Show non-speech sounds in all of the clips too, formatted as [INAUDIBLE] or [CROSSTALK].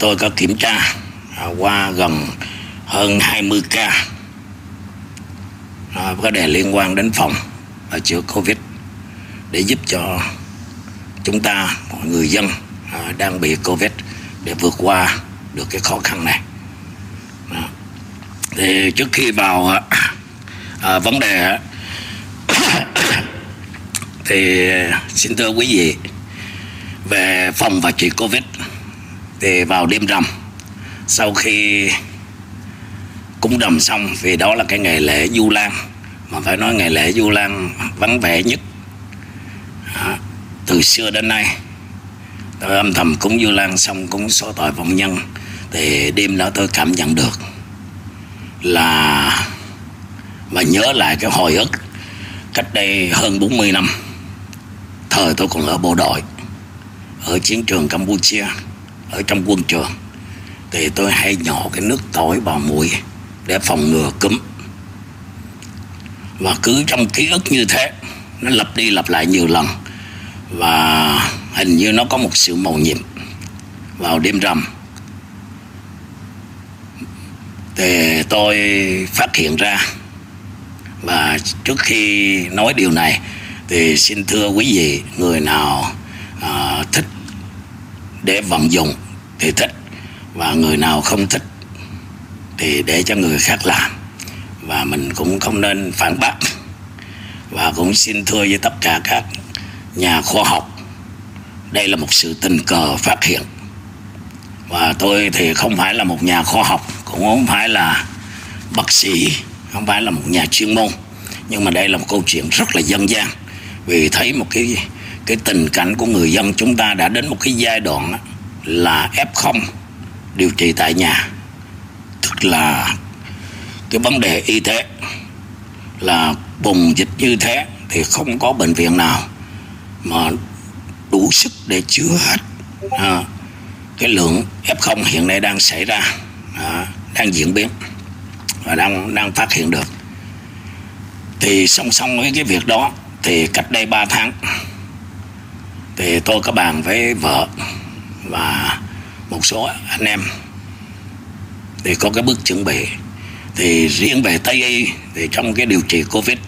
tôi có kiểm tra à, qua gần hơn 20 ca có vấn đề liên quan đến phòng và chữa Covid để giúp cho chúng ta mọi người dân à, đang bị Covid để vượt qua được cái khó khăn này. Thì trước khi vào à, à vấn đề [COUGHS] thì xin thưa quý vị về phòng và trị Covid thì vào đêm rằm sau khi cúng đầm xong, vì đó là cái ngày lễ du lan, mà phải nói ngày lễ du lan vắng vẻ nhất đó. từ xưa đến nay tôi âm thầm cúng du lan xong, cúng số tội vọng nhân, thì đêm đó tôi cảm nhận được là, và nhớ lại cái hồi ức, cách đây hơn 40 năm, thời tôi còn ở bộ đội, ở chiến trường Campuchia ở trong quân trường. Thì tôi hay nhỏ cái nước tỏi vào mũi để phòng ngừa cúm. Và cứ trong ký ức như thế nó lặp đi lặp lại nhiều lần. Và hình như nó có một sự màu nhiệm vào đêm rằm. Thì tôi phát hiện ra và trước khi nói điều này thì xin thưa quý vị người nào à, thích để vận dụng thì thích. Và người nào không thích thì để cho người khác làm. Và mình cũng không nên phản bác. Và cũng xin thưa với tất cả các nhà khoa học, đây là một sự tình cờ phát hiện. Và tôi thì không phải là một nhà khoa học, cũng không phải là bác sĩ, không phải là một nhà chuyên môn. Nhưng mà đây là một câu chuyện rất là dân gian. Vì thấy một cái cái tình cảnh của người dân chúng ta đã đến một cái giai đoạn là F0 điều trị tại nhà. Tức là cái vấn đề y tế là bùng dịch như thế thì không có bệnh viện nào mà đủ sức để chữa hết. À, cái lượng F0 hiện nay đang xảy ra à, đang diễn biến và đang đang phát hiện được. Thì song song với cái việc đó thì cách đây 3 tháng thì tôi có bàn với vợ và một số anh em. Thì có cái bước chuẩn bị. Thì riêng về Tây Y, thì trong cái điều trị Covid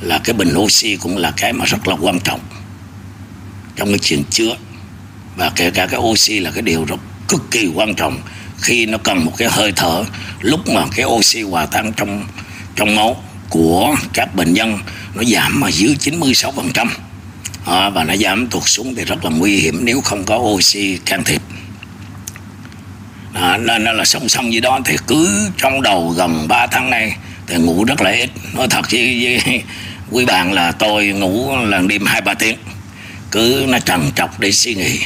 là cái bình oxy cũng là cái mà rất là quan trọng trong cái chuyện chữa. Và kể cả cái oxy là cái điều rất cực kỳ quan trọng khi nó cần một cái hơi thở. Lúc mà cái oxy hòa tan trong trong máu của các bệnh nhân nó giảm mà dưới 96% à, và nó giảm tụt xuống thì rất là nguy hiểm nếu không có oxy can thiệp. À, nên là song song với đó thì cứ trong đầu gần 3 tháng nay thì ngủ rất là ít. Nói thật với, với [LAUGHS] quý bạn là tôi ngủ lần đêm hai ba tiếng. Cứ nó trằn trọc để suy nghĩ.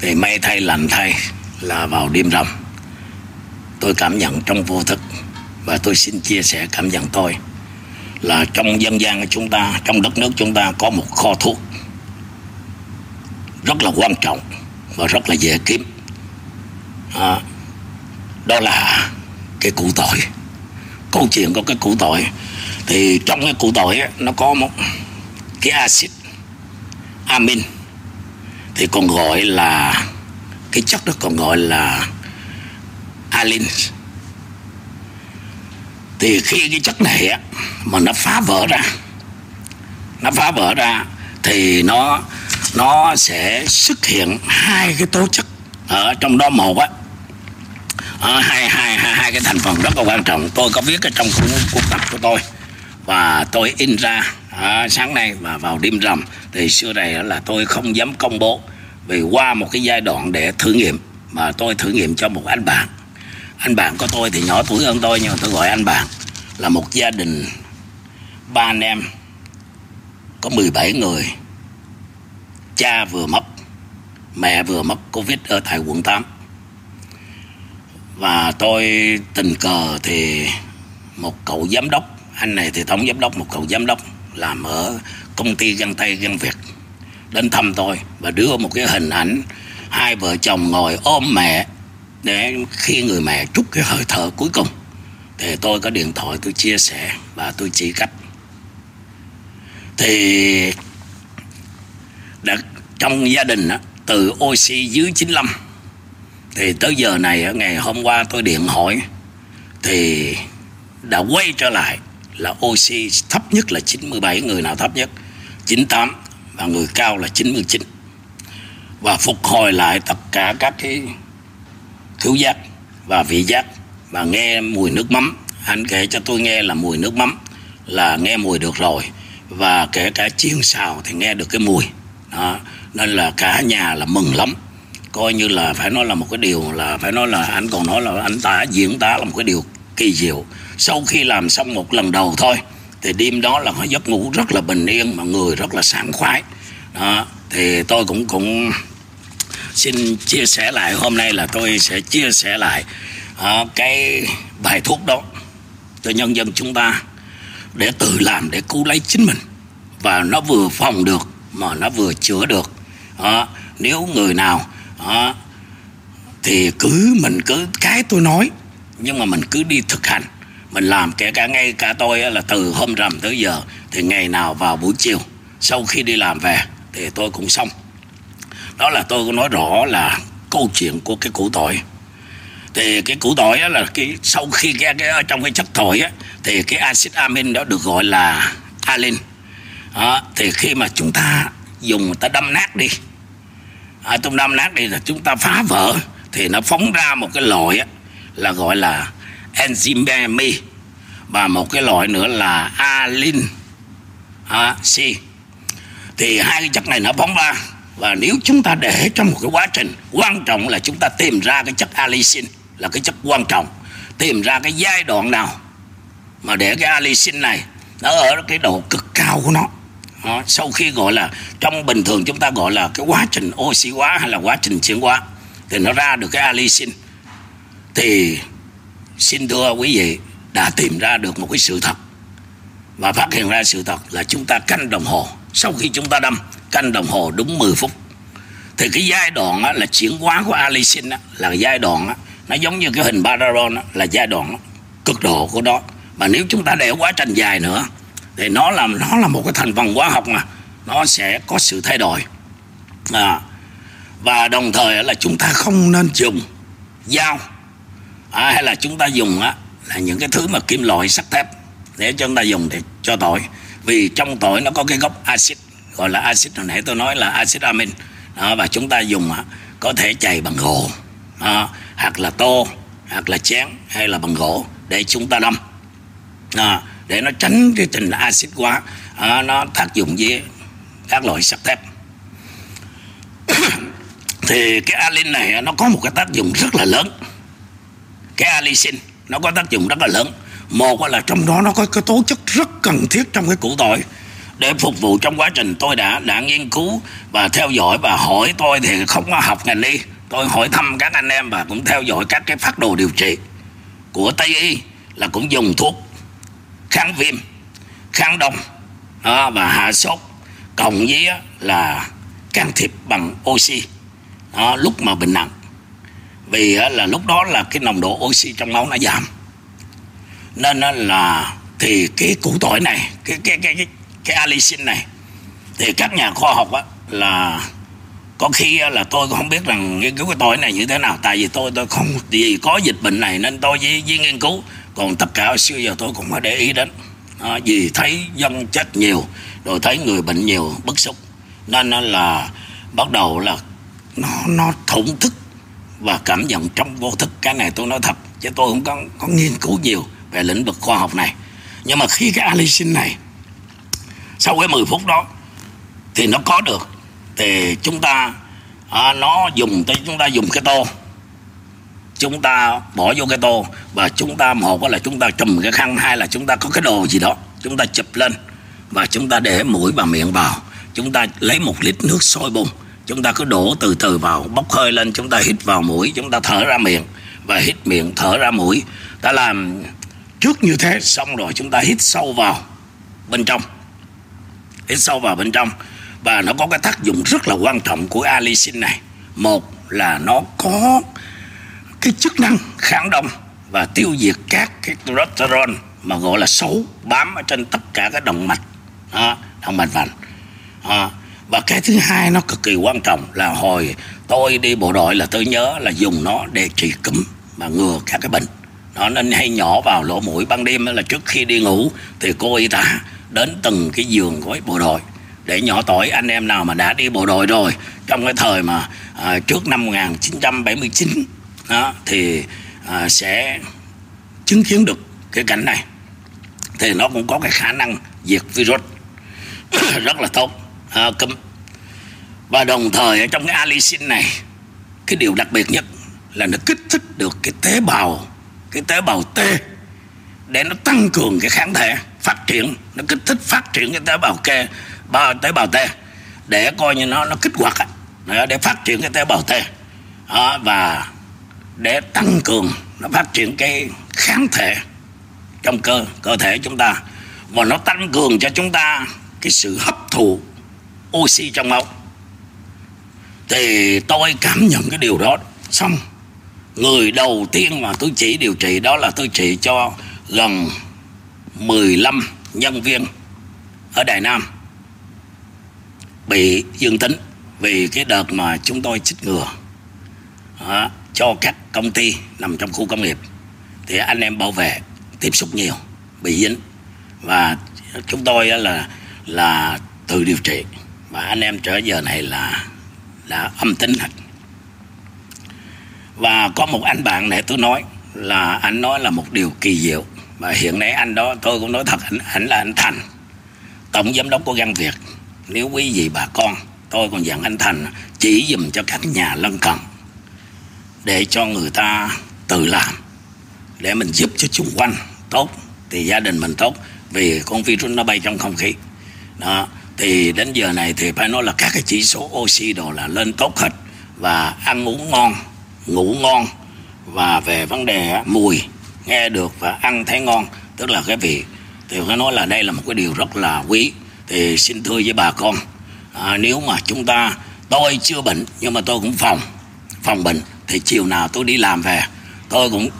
Thì may thay lành thay là vào đêm rằm. Tôi cảm nhận trong vô thức và tôi xin chia sẻ cảm nhận tôi là trong dân gian của chúng ta trong đất nước chúng ta có một kho thuốc rất là quan trọng và rất là dễ kiếm. À, đó là cái củ tỏi. Câu chuyện của cái củ tỏi thì trong cái củ tỏi ấy, nó có một cái axit amin thì còn gọi là cái chất đó còn gọi là alin thì khi cái chất này á mà nó phá vỡ ra nó phá vỡ ra thì nó nó sẽ xuất hiện hai cái tố chất ở trong đó một á. Ở hai, hai, hai, hai cái thành phần rất là quan trọng. Tôi có viết ở trong cuốn, cuốn tập của tôi. Và tôi in ra à, sáng nay và vào đêm rằm. Thì xưa này là tôi không dám công bố vì qua một cái giai đoạn để thử nghiệm mà tôi thử nghiệm cho một anh bạn. Anh bạn của tôi thì nhỏ tuổi hơn tôi nhưng mà tôi gọi anh bạn là một gia đình. Ba anh em, có 17 người. Cha vừa mất, mẹ vừa mất covid ở tại quận 8 và tôi tình cờ thì một cậu giám đốc, anh này thì tổng giám đốc, một cậu giám đốc, làm ở công ty găng tay găng việt đến thăm tôi và đưa một cái hình ảnh hai vợ chồng ngồi ôm mẹ để khi người mẹ trút cái hơi thở cuối cùng thì tôi có điện thoại tôi chia sẻ và tôi chỉ cách. Thì đã, trong gia đình từ oxy dưới 95 thì tới giờ này ngày hôm qua tôi điện hỏi thì đã quay trở lại là oxy thấp nhất là 97 người nào thấp nhất? 98 và người cao là 99 và phục hồi lại tất cả các cái khứu giác và vị giác và nghe mùi nước mắm. Anh kể cho tôi nghe là mùi nước mắm, là nghe mùi được rồi. Và kể cả chiên xào thì nghe được cái mùi. Đó. nên là cả nhà là mừng lắm. Coi như là phải nói là một cái điều là phải nói là anh còn nói là anh ta, diễn tả là một cái điều kỳ diệu. Sau khi làm xong một lần đầu thôi, thì đêm đó là có giấc ngủ rất là bình yên mà người rất là sảng khoái. Đó, thì tôi cũng cũng xin chia sẻ lại. Hôm nay là tôi sẽ chia sẻ lại Ờ, cái bài thuốc đó cho nhân dân chúng ta để tự làm để cứu lấy chính mình. Và nó vừa phòng được mà nó vừa chữa được. À, nếu người nào à, thì cứ mình cứ cái tôi nói nhưng mà mình cứ đi thực hành. Mình làm kể cả ngay cả tôi là từ hôm rằm tới giờ thì ngày nào vào buổi chiều sau khi đi làm về thì tôi cũng xong. Đó là tôi có nói rõ là câu chuyện của cái củ tỏi thì cái củ tỏi á, là cái sau khi cái, cái trong cái chất tỏi á, thì cái axit amin đó được gọi là alin à, thì khi mà chúng ta dùng ta đâm nát đi. À, chúng đâm nát đi là chúng ta phá vỡ thì nó phóng ra một cái loại á, là gọi là enzyme và một cái loại nữa là alin à, C. Thì hai cái chất này nó phóng ra. Và nếu chúng ta để trong một cái quá trình quan trọng là chúng ta tìm ra cái chất allicin là cái chất quan trọng. Tìm ra cái giai đoạn nào mà để cái alisin này nó ở cái độ cực cao của nó. Đó, sau khi gọi là trong bình thường chúng ta gọi là cái quá trình oxy hóa hay là quá trình chuyển hóa thì nó ra được cái alisin thì xin thưa quý vị đã tìm ra được một cái sự thật. Và phát hiện ra sự thật là chúng ta canh đồng hồ. Sau khi chúng ta đâm canh đồng hồ đúng 10 phút. Thì cái giai đoạn là chuyển hóa của alisin là giai đoạn nó giống như cái hình Pararon là giai đoạn cực độ của nó. Mà nếu chúng ta để quá trình dài nữa thì nó là nó là một cái thành phần hóa học mà nó sẽ có sự thay đổi. À, và đồng thời là chúng ta không nên dùng dao à, hay là chúng ta dùng á, là những cái thứ mà kim loại sắt thép để chúng ta dùng để cho tỏi. Vì trong tỏi nó có cái gốc axit gọi là axit hồi nãy tôi nói là axit amin. Đó, và chúng ta dùng á, có thể chày bằng gỗ đó, hoặc là tô hoặc là chén hay là bằng gỗ để chúng ta đâm. À, để nó tránh cái tình axit quá. À, nó tác dụng với các loại sắt thép. [COUGHS] Thì cái alin này à, nó có một cái tác dụng rất là lớn. Cái alisin nó có tác dụng rất là lớn. Một là trong đó nó có cái tố chất rất cần thiết trong cái củ tỏi. Để phục vụ trong quá trình tôi đã đã nghiên cứu và theo dõi và hỏi tôi thì không có học ngành y tôi hỏi thăm các anh em và cũng theo dõi các cái phát đồ điều trị của tây y là cũng dùng thuốc kháng viêm kháng đông đó, và hạ sốt cộng với là can thiệp bằng oxy đó, lúc mà bệnh nặng. Vì là lúc đó là cái nồng độ oxy trong máu nó giảm. Nên là thì cái củ tỏi này cái cái cái cái, cái alicin này thì các nhà khoa học á, là có khi là tôi không biết rằng nghiên cứu của tôi này như thế nào tại vì tôi tôi không vì có dịch bệnh này nên tôi với với nghiên cứu còn tất cả xưa giờ tôi cũng có để ý đến. À, vì thấy dân chết nhiều rồi thấy người bệnh nhiều bức xúc. Nên là bắt đầu là nó nó thủng thức và cảm nhận trong vô thức. Cái này tôi nói thật chứ tôi không có, có nghiên cứu nhiều về lĩnh vực khoa học này. Nhưng mà khi cái alisin này sau cái 10 phút đó thì nó có được thì chúng ta à, nó dùng tới chúng ta dùng cái tô chúng ta bỏ vô cái tô và chúng ta một là chúng ta trùm cái khăn hai là chúng ta có cái đồ gì đó chúng ta chụp lên và chúng ta để mũi và miệng vào. Chúng ta lấy một lít nước sôi bùng chúng ta cứ đổ từ từ vào bốc hơi lên chúng ta hít vào mũi chúng ta thở ra miệng và hít miệng thở ra mũi. Ta làm trước như thế xong rồi chúng ta hít sâu vào bên trong. Hít sâu vào bên trong và nó có cái tác dụng rất là quan trọng của alisin này. Một là nó có cái chức năng kháng đông và tiêu diệt các cái cholesterol mà gọi là xấu bám ở trên tất cả các động mạch. Đó, động mạch vành. Đó. và cái thứ hai nó cực kỳ quan trọng là hồi tôi đi bộ đội là tôi nhớ là dùng nó để trị cúm và ngừa các cái bệnh. Nó nên hay nhỏ vào lỗ mũi. Ban đêm là trước khi đi ngủ thì cô y tá đến từng cái giường của bộ đội để nhỏ tuổi anh em nào mà đã đi bộ đội rồi trong cái thời mà à, trước năm 1979 đó, thì à, sẽ chứng kiến được cái cảnh này. Thì nó cũng có cái khả năng diệt virus. [COUGHS] Rất là tốt. À, cấm. Và đồng thời ở trong cái alicin này cái điều đặc biệt nhất là nó kích thích được cái tế bào cái tế bào T để nó tăng cường cái kháng thể phát triển nó kích thích phát triển cái tế bào K bao tế bào T để coi như nó nó kích hoạt để phát triển cái tế bào T. À, và để tăng cường nó phát triển cái kháng thể trong cơ cơ thể chúng ta. Và nó tăng cường cho chúng ta cái sự hấp thụ oxy trong máu. Thì tôi cảm nhận cái điều đó. Xong người đầu tiên mà tôi chỉ điều trị đó là tôi trị cho gần 15 nhân viên ở Đài Nam bị dương tính vì cái đợt mà chúng tôi chích ngừa đó, cho các công ty nằm trong khu công nghiệp. Thì anh em bảo vệ tiếp xúc nhiều bị dính. Và chúng tôi là là tự điều trị. Và anh em trở giờ này là là âm tính hết. Và có một anh bạn này tôi nói là anh nói là một điều kỳ diệu. Và hiện nay anh đó tôi cũng nói thật anh, anh là anh Thành tổng giám đốc của Găng Việt nếu quý vị bà con, tôi còn dặn anh Thành chỉ dùm cho các nhà lân cận để cho người ta tự làm, để mình giúp cho chung quanh tốt, thì gia đình mình tốt, vì con virus nó bay trong không khí. Đó, thì đến giờ này thì phải nói là các cái chỉ số oxy đồ là lên tốt hết, và ăn uống ngon, ngủ ngon, và về vấn đề mùi, nghe được và ăn thấy ngon, tức là cái vị. Thì phải nói là đây là một cái điều rất là quý thì xin thưa với bà con à, nếu mà chúng ta tôi chưa bệnh nhưng mà tôi cũng phòng phòng bệnh thì chiều nào tôi đi làm về tôi cũng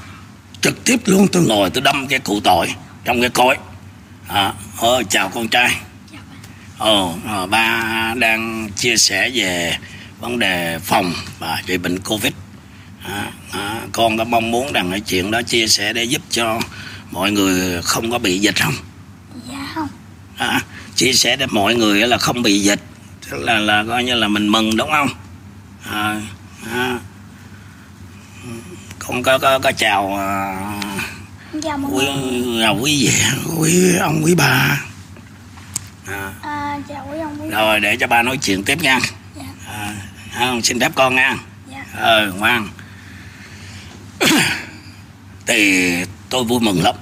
trực tiếp luôn tôi ngồi tôi đâm cái cụ tỏi trong cái cối. À, ờ, chào con trai. Ờ, ba đang chia sẻ về vấn đề phòng và trị bệnh covid. À, à, con có mong muốn rằng cái chuyện đó chia sẻ để giúp cho mọi người không có bị dịch không? Dạ không. À, chia sẻ để mọi người là không bị dịch. Tức là là coi như là mình mừng đúng không? À, à, con có có có chào à, chào quý à, quý vị quý ông quý bà. À, à, chào quý ông quý rồi để cho ba nói chuyện tiếp nha. Dạ. À, không, xin phép con nha. Dạ. Ờ ngoan. Thì tôi vui mừng lắm.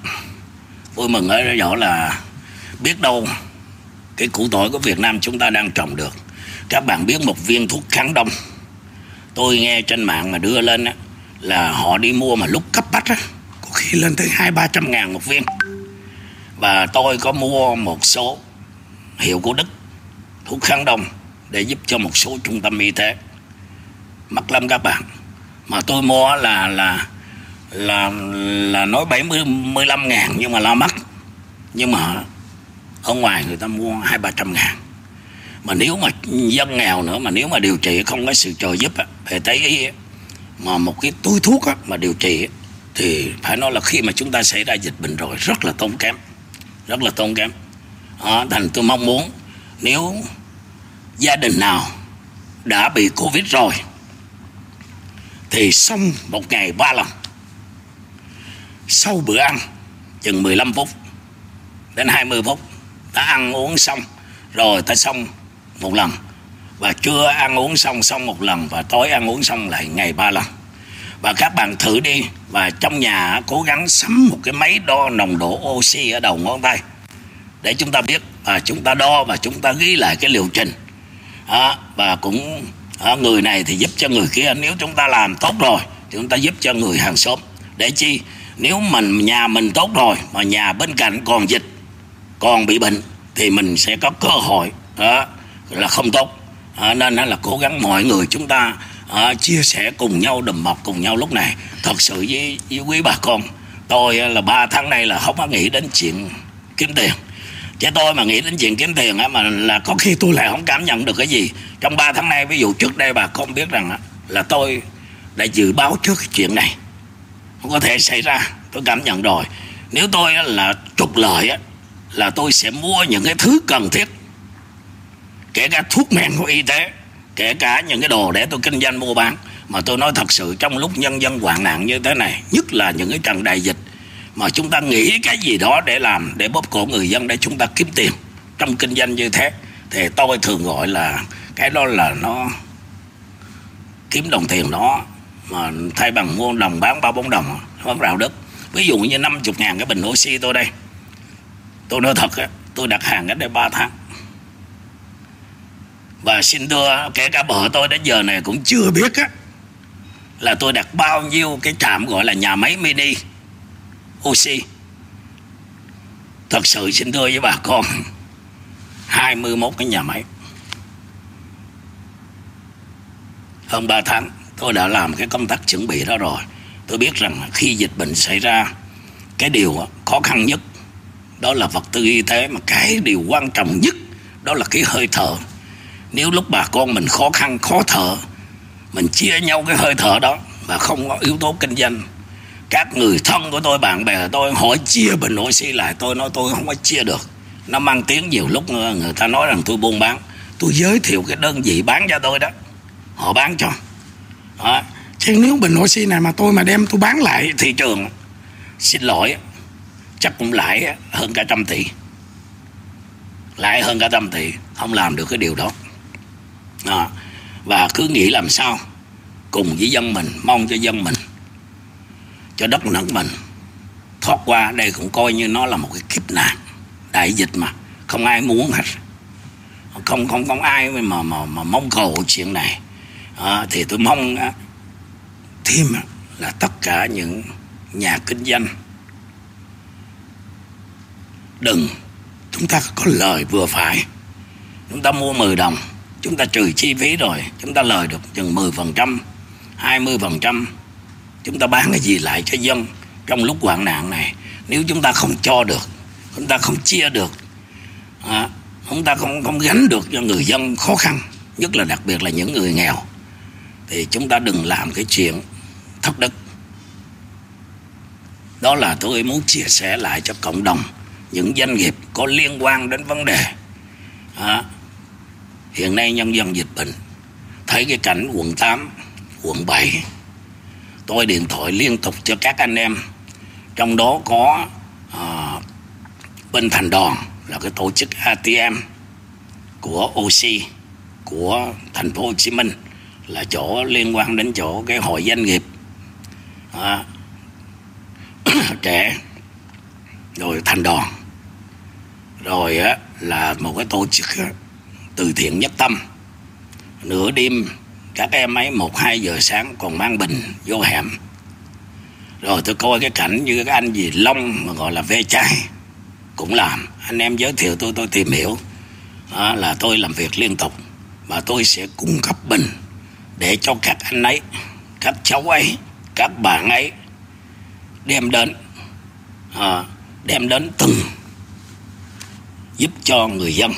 Vui mừng ở chỗ là biết đâu cái củ tỏi của Việt Nam chúng ta đang trồng được. Các bạn biết một viên thuốc kháng đông. Tôi nghe trên mạng mà đưa lên á, là họ đi mua mà lúc cấp bách á, có khi lên tới hai ba trăm ngàn một viên. Và tôi có mua một số hiệu của Đức thuốc kháng đông để giúp cho một số trung tâm y tế. Mắc lắm các bạn. Mà tôi mua là là là là nói 70 15 ngàn nhưng mà lo mắc nhưng mà ở ngoài người ta mua hai ba trăm ngàn. Mà nếu mà dân nghèo nữa mà nếu mà điều trị không có sự trợ giúp về thấy y mà một cái túi thuốc mà điều trị thì phải nói là khi mà chúng ta xảy ra dịch bệnh rồi rất là tốn kém rất là tốn kém. Đó, thành tôi mong muốn nếu gia đình nào đã bị covid rồi thì xong một ngày ba lần. Sau bữa ăn chừng 15 phút đến 20 phút ta ăn uống xong rồi ta xong một lần. Và trưa ăn uống xong xong một lần và tối ăn uống xong lại ngày ba lần. Và các bạn thử đi và trong nhà cố gắng sắm một cái máy đo nồng độ oxy ở đầu ngón tay. Để chúng ta biết và chúng ta đo và chúng ta ghi lại cái liệu trình. À, và cũng à, người này thì giúp cho người kia. Nếu chúng ta làm tốt rồi thì chúng ta giúp cho người hàng xóm. Để chi? Nếu mình nhà mình tốt rồi mà nhà bên cạnh còn dịch còn bị bệnh thì mình sẽ có cơ hội đó, là không tốt. À, nên là cố gắng mọi người chúng ta à, chia sẻ cùng nhau đùm bọc cùng nhau lúc này. Thật sự với, với quý bà con tôi là ba tháng nay là không có nghĩ đến chuyện kiếm tiền. Chứ tôi mà nghĩ đến chuyện kiếm tiền á mà là có khi tôi lại không cảm nhận được cái gì. Trong 3 tháng nay ví dụ trước đây bà con biết rằng là tôi đã dự báo trước cái chuyện này. Không có thể xảy ra tôi cảm nhận rồi. Nếu tôi là trục lợi á, là tôi sẽ mua những cái thứ cần thiết. Kể cả thuốc men của y tế, kể cả những cái đồ để tôi kinh doanh mua bán. Mà tôi nói thật sự, trong lúc nhân dân hoạn nạn như thế này, nhất là những cái trận đại dịch, mà chúng ta nghĩ cái gì đó để làm, để bóp cổ người dân, để chúng ta kiếm tiền trong kinh doanh như thế, thì tôi thường gọi là cái đó là nó kiếm đồng tiền đó, mà thay bằng mua đồng bán ba bốn đồng nó đạo đất. ví dụ như 50 ngàn cái bình oxy tôi đây tôi nói thật á, tôi đặt hàng cách đây 3 tháng. Và xin thưa kể cả vợ tôi đến giờ này cũng chưa biết á, là tôi đặt bao nhiêu cái trạm gọi là nhà máy mini, oxy. Thật sự xin thưa với bà con 21 cái nhà máy. Hơn 3 tháng, tôi đã làm cái công tác chuẩn bị đó rồi. Tôi biết rằng khi dịch bệnh xảy ra, cái điều khó khăn nhất đó là vật tư y tế mà cái điều quan trọng nhất. Đó là cái hơi thở. Nếu lúc bà con mình khó khăn, khó thở, mình chia nhau cái hơi thở đó và không có yếu tố kinh doanh. Các người thân của tôi, bạn bè tôi hỏi chia bình oxy lại. Tôi nói tôi không có chia được. Nó mang tiếng nhiều lúc người ta nói rằng tôi buôn bán. Tôi giới thiệu cái đơn vị bán cho tôi đó. Họ bán cho. Đó. chứ nếu bình oxy này mà tôi mà đem tôi bán lại thị trường xin lỗi chắc cũng lãi hơn cả trăm tỷ. Lãi hơn cả trăm tỷ không làm được cái điều đó. À, và cứ nghĩ làm sao cùng với dân mình mong cho dân mình cho đất nước mình. Thoát qua đây cũng coi như nó là một cái kiếp nạn đại dịch mà không ai muốn hết. Không không không ai mà mà mà mong cầu chuyện này. À, thì tôi mong thêm là tất cả những nhà kinh doanh đừng. Chúng ta có lời vừa phải. Chúng ta mua 10 đồng chúng ta trừ chi phí rồi chúng ta lời được chừng 10 phần trăm 20 phần trăm. Chúng ta bán cái gì lại cho dân trong lúc hoạn nạn này. Nếu chúng ta không cho được chúng ta không chia được à, chúng ta không không gánh được cho người dân khó khăn nhất là đặc biệt là những người nghèo thì chúng ta đừng làm cái chuyện thất đức. Đó là tôi muốn chia sẻ lại cho cộng đồng những doanh nghiệp có liên quan đến vấn đề đó. hiện nay nhân dân dịch bệnh thấy cái cảnh quận 8 quận 7 tôi điện thoại liên tục cho các anh em trong đó có à, bên thành đoàn là cái tổ chức ATM của OC của thành phố Hồ Chí Minh là chỗ liên quan đến chỗ cái hội doanh nghiệp à, [COUGHS] trẻ rồi thành đoàn rồi á, là một cái tổ chức á, từ thiện nhất tâm. Nửa đêm các em ấy một hai giờ sáng còn mang bình vô hẻm. Rồi tôi coi cái cảnh như cái anh gì long mà gọi là ve chai. Cũng làm. Anh em giới thiệu tôi tôi tìm hiểu. Đó là tôi làm việc liên tục và tôi sẽ cung cấp bình để cho các anh ấy các cháu ấy các bạn ấy đem đến à, đem đến từng giúp cho người dân.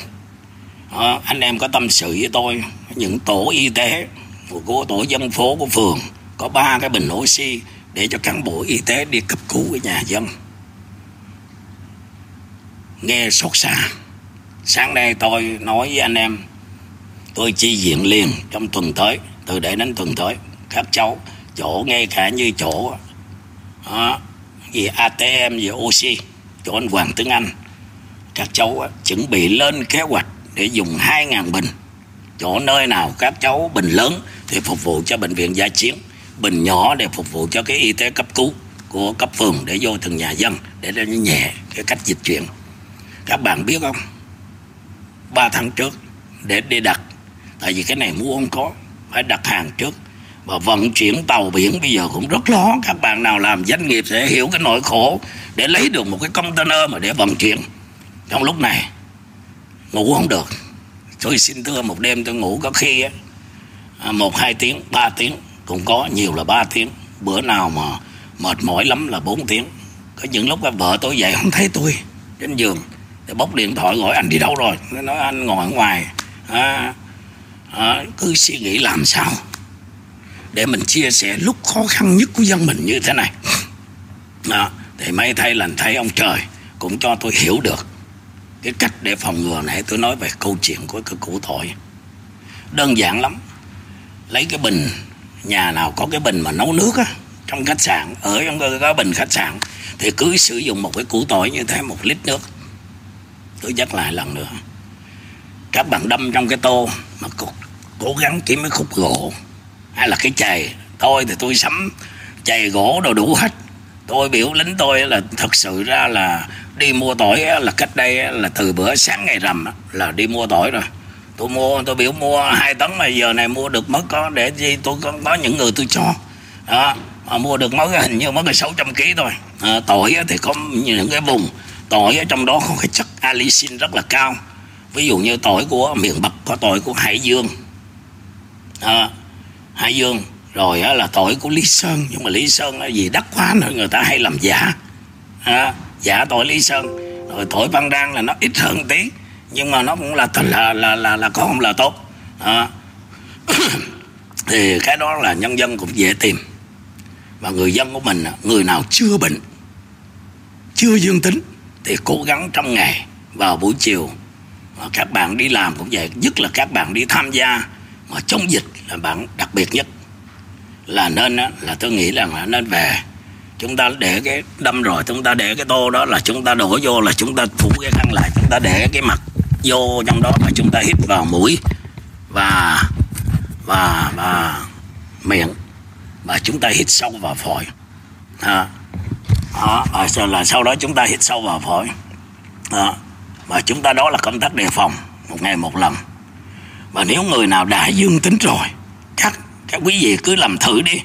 À, anh em có tâm sự với tôi những tổ y tế của tổ dân phố của phường có ba cái bình oxy để cho cán bộ y tế đi cấp cứu với nhà dân. Nghe xót xa. Sáng nay tôi nói với anh em tôi chi diện liền trong tuần tới từ để đến tuần tới các cháu chỗ ngay cả như chỗ đó, gì ATM gì oxy chỗ anh Hoàng Tướng Anh các cháu chuẩn bị lên kế hoạch để dùng 2.000 bình. Chỗ nơi nào các cháu bình lớn thì phục vụ cho bệnh viện gia chiến, bình nhỏ để phục vụ cho cái y tế cấp cứu của cấp phường để vô từng nhà dân để nó nhẹ cái cách dịch chuyển. Các bạn biết không? Ba tháng trước để đi đặt, tại vì cái này mua không có, phải đặt hàng trước. Và vận chuyển tàu biển bây giờ cũng rất lo, các bạn nào làm doanh nghiệp sẽ hiểu cái nỗi khổ để lấy được một cái container mà để vận chuyển trong lúc này ngủ không được. Tôi xin thưa một đêm tôi ngủ có khi á, à, một hai tiếng ba tiếng cũng có nhiều là ba tiếng. Bữa nào mà mệt mỏi lắm là bốn tiếng. Có những lúc vợ tôi dậy không thấy tôi. Trên giường để bóc điện thoại gọi anh đi đâu rồi? Nó nói anh ngồi ở ngoài. À, à, cứ suy nghĩ làm sao để mình chia sẻ lúc khó khăn nhất của dân mình như thế này. Đó, thì may thay lành thay ông trời cũng cho tôi hiểu được cái cách để phòng ngừa này tôi nói về câu chuyện của cái củ thổi. Đơn giản lắm. Lấy cái bình nhà nào có cái bình mà nấu nước á trong khách sạn ở trong cái bình khách sạn thì cứ sử dụng một cái củ tỏi như thế một lít nước. Tôi nhắc lại lần nữa. Các bạn đâm trong cái tô mà cố, cố gắng kiếm cái khúc gỗ hay là cái chày. Tôi thì tôi sắm chày gỗ đồ đủ hết. Tôi biểu lính tôi là thật sự ra là đi mua tỏi là cách đây là từ bữa sáng ngày rằm là đi mua tỏi rồi. Tôi mua tôi biểu mua hai tấn mà giờ này mua được mất có để gì tôi có, có những người tôi cho. Đó mà mua được mới hình như mới là 600 kg thôi. À, tỏi thì có những cái vùng tỏi ở trong đó có cái chất allicin rất là cao. Ví dụ như tỏi của miền bắc có tỏi của hải dương. À, hải dương. Rồi là tỏi của lý sơn nhưng mà lý sơn là gì đắt quá nữa người ta hay làm giả. À, giả tội lý sơn. Rồi tội văn đan là nó ít hơn tí nhưng mà nó cũng là là là là, là có không là tốt. À. [COUGHS] thì cái đó là nhân dân cũng dễ tìm. Và người dân của mình người nào chưa bệnh chưa dương tính thì cố gắng trong ngày vào buổi chiều mà các bạn đi làm cũng vậy. Nhất là các bạn đi tham gia mà chống dịch là bạn đặc biệt nhất. Là nên là tôi nghĩ là nên về chúng ta để cái đâm rồi chúng ta để cái tô đó là chúng ta đổ vô là chúng ta phủ cái khăn lại chúng ta để cái mặt vô trong đó và chúng ta hít vào mũi và và và miệng và chúng ta hít sâu vào phổi. À, đó, là sau đó chúng ta hít sâu vào phổi. Đó, và chúng ta đó là công tác đề phòng một ngày một lần. Và nếu người nào đã dương tính rồi các các quý vị cứ làm thử đi.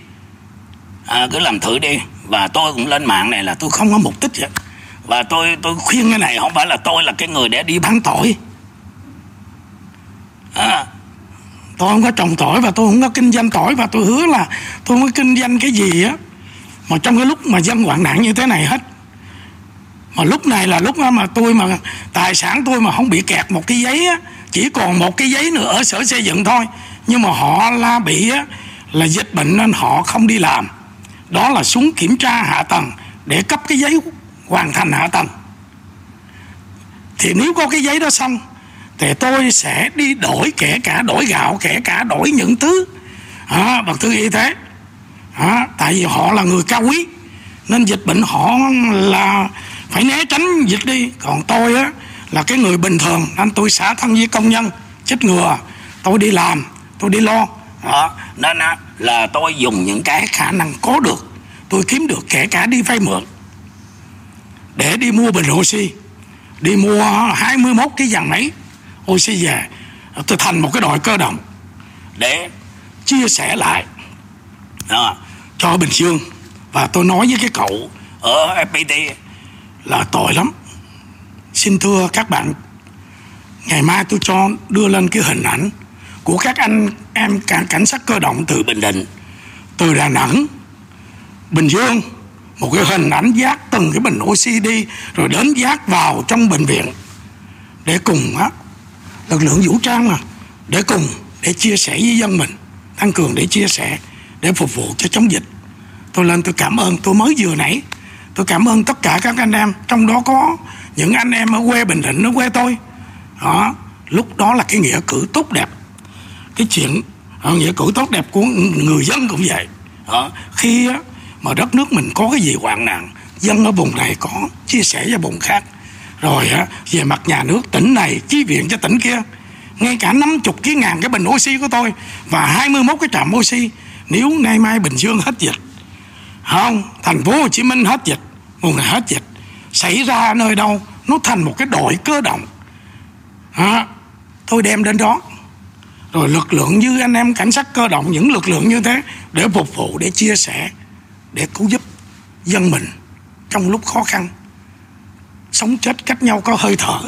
À, cứ làm thử đi và tôi cũng lên mạng này là tôi không có mục đích vậy và tôi tôi khuyên cái này không phải là tôi là cái người để đi bán tỏi. À, tôi không có trồng tỏi và tôi không có kinh doanh tỏi và tôi hứa là tôi không có kinh doanh cái gì á. Mà trong cái lúc mà dân hoạn nạn như thế này hết. Mà lúc này là lúc mà tôi mà tài sản tôi mà không bị kẹt một cái giấy á chỉ còn một cái giấy nữa ở sở xây dựng thôi. Nhưng mà họ la bị á là dịch bệnh nên họ không đi làm đó là xuống kiểm tra hạ tầng để cấp cái giấy hoàn thành hạ tầng. Thì nếu có cái giấy đó xong thì tôi sẽ đi đổi kể cả đổi gạo kể cả đổi những thứ. À, vật tư y tế. À, tại vì họ là người cao quý nên dịch bệnh họ là phải né tránh dịch đi. Còn tôi á là cái người bình thường nên tôi xả thân với công nhân chích ngừa. Tôi đi làm tôi đi lo đó. nên á, là tôi dùng những cái khả năng có được. Tôi kiếm được kể cả đi vay mượn. Để đi mua bình oxy đi mua 21 cái dàn máy oxy về tôi thành một cái đội cơ động để chia sẻ lại đó, cho Bình Dương. Và tôi nói với cái cậu ở FPT là tội lắm. Xin thưa các bạn ngày mai tôi cho đưa lên cái hình ảnh của các anh em cảnh, sát cơ động từ Bình Định từ Đà Nẵng Bình Dương một cái hình ảnh giác từng cái bình oxy đi rồi đến giác vào trong bệnh viện để cùng á lực lượng vũ trang mà để cùng để chia sẻ với dân mình tăng cường để chia sẻ để phục vụ cho chống dịch. Tôi lên tôi cảm ơn tôi mới vừa nãy tôi cảm ơn tất cả các anh em trong đó có những anh em ở quê bình định ở quê tôi. Đó lúc đó là cái nghĩa cử tốt đẹp cái chuyện à, nghĩa cử tốt đẹp của người dân cũng vậy. Đó. khi mà đất nước mình có cái gì hoạn nạn dân ở vùng này có chia sẻ với vùng khác. Rồi á về mặt nhà nước tỉnh này chi viện cho tỉnh kia. Ngay cả năm chục cái ngàn cái bình oxy của tôi và 21 cái trạm oxy. Nếu nay mai Bình Dương hết dịch không thành phố Hồ Chí Minh hết dịch vùng này hết dịch xảy ra nơi đâu nó thành một cái đội cơ động. À, tôi đem đến đó rồi lực lượng như anh em cảnh sát cơ động những lực lượng như thế để phục vụ để chia sẻ để cứu giúp dân mình trong lúc khó khăn. Sống chết cách nhau có hơi thở.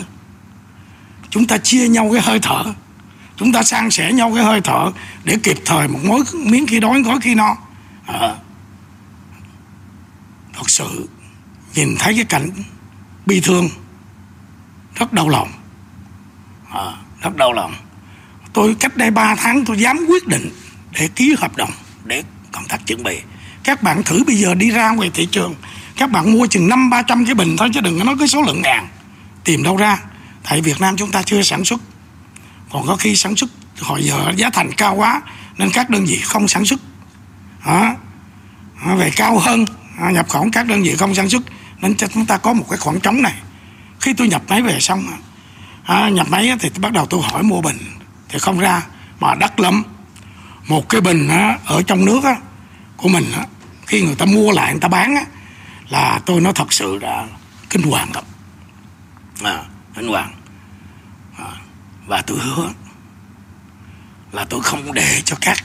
Chúng ta chia nhau cái hơi thở. Chúng ta san sẻ nhau cái hơi thở để kịp thời một mối miếng khi đói gói khi no. À, thật sự nhìn thấy cái cảnh bi thương rất đau lòng. À, rất đau lòng tôi cách đây 3 tháng tôi dám quyết định để ký hợp đồng để công tác chuẩn bị. Các bạn thử bây giờ đi ra ngoài thị trường. Các bạn mua chừng năm ba trăm cái bình thôi chứ đừng có nói cái số lượng ngàn. Tìm đâu ra. Tại Việt Nam chúng ta chưa sản xuất. Còn có khi sản xuất hồi giờ giá thành cao quá nên các đơn vị không sản xuất. Đó. về cao hơn à, nhập khẩu các đơn vị không sản xuất nên cho chúng ta có một cái khoảng trống này. Khi tôi nhập máy về xong à, à nhập máy thì tôi bắt đầu tôi hỏi mua bình thì không ra mà đắt lắm. Một cái bình á, ở trong nước á, của mình á, khi người ta mua lại người ta bán á, là tôi nói thật sự là kinh hoàng lắm. À, kinh hoàng. À, và tôi hứa là tôi không để cho các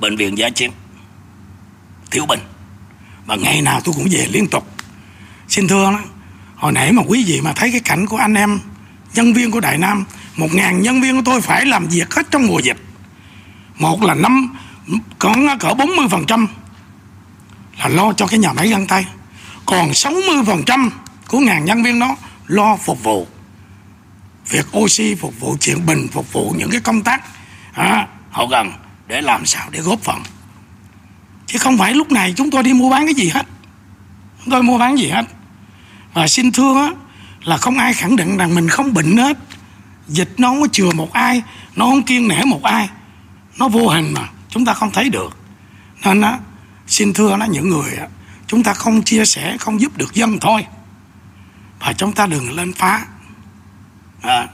bệnh viện giá chiến thiếu bình. Và ngày nào tôi cũng về liên tục. Xin thưa đó, hồi nãy mà quý vị mà thấy cái cảnh của anh em nhân viên của Đại Nam một ngàn nhân viên của tôi phải làm việc hết trong mùa dịch. Một là năm có cỡ 40 phần trăm là lo cho cái nhà máy găng tay. Còn 60 phần trăm của ngàn nhân viên đó lo phục vụ việc oxy phục vụ chuyện bình phục vụ những cái công tác à, hậu cần để làm sao để góp phần. Chứ không phải lúc này chúng tôi đi mua bán cái gì hết. Chúng tôi mua bán gì hết. Và xin thưa á, là không ai khẳng định rằng mình không bệnh hết dịch nó không có chừa một ai nó không kiên nể một ai. Nó vô hình mà chúng ta không thấy được. Nên á xin thưa nó những người á, chúng ta không chia sẻ không giúp được dân thôi. Và chúng ta đừng lên phá. À,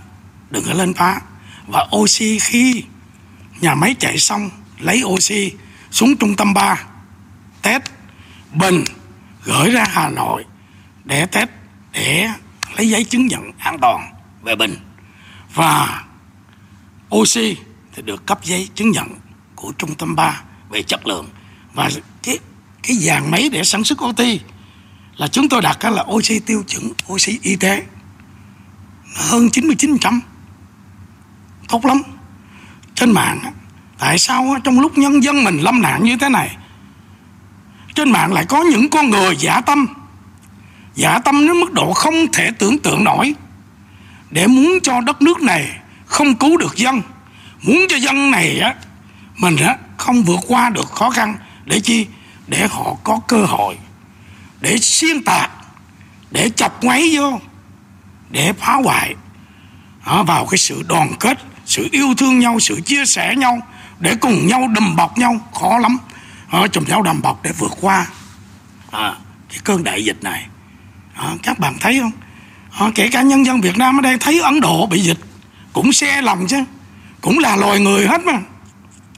đừng có lên phá. Và oxy khi nhà máy chạy xong lấy oxy xuống trung tâm 3 test bình gửi ra Hà Nội để test để lấy giấy chứng nhận an toàn về bình và oxy thì được cấp giấy chứng nhận của trung tâm 3 về chất lượng. Và cái cái dàn máy để sản xuất oxy là chúng tôi đặt là oxy tiêu chuẩn, oxy y tế. Hơn 99% tốt lắm. Trên mạng tại sao trong lúc nhân dân mình lâm nạn như thế này? Trên mạng lại có những con người giả tâm. Giả tâm đến mức độ không thể tưởng tượng nổi để muốn cho đất nước này không cứu được dân muốn cho dân này á mình á không vượt qua được khó khăn. Để chi? Để họ có cơ hội để xuyên tạc để chọc ngoáy vô để phá hoại à, vào cái sự đoàn kết sự yêu thương nhau sự chia sẻ nhau để cùng nhau đùm bọc nhau. Khó lắm. À, chùm nhau đùm bọc để vượt qua. À, cái cơn đại dịch này. À, các bạn thấy không? Họ kể cả nhân dân Việt Nam ở đây thấy Ấn Độ bị dịch cũng xe lòng chứ cũng là loài người hết mà.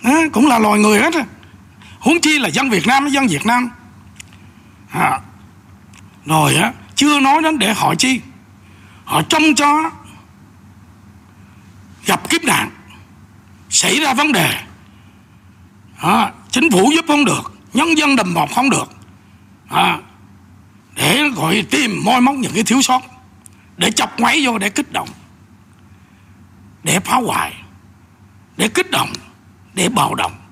À, cũng là loài người hết à. huống chi là dân Việt Nam dân Việt Nam. À, rồi á chưa nói đến để họ chi. Họ trông cho gặp kiếp nạn xảy ra vấn đề. À, chính phủ giúp không được nhân dân đầm bọc không được. À, để gọi tìm moi móc những cái thiếu sót để chọc ngoáy vô để kích động. Để phá hoại. Để kích động. Để bạo động.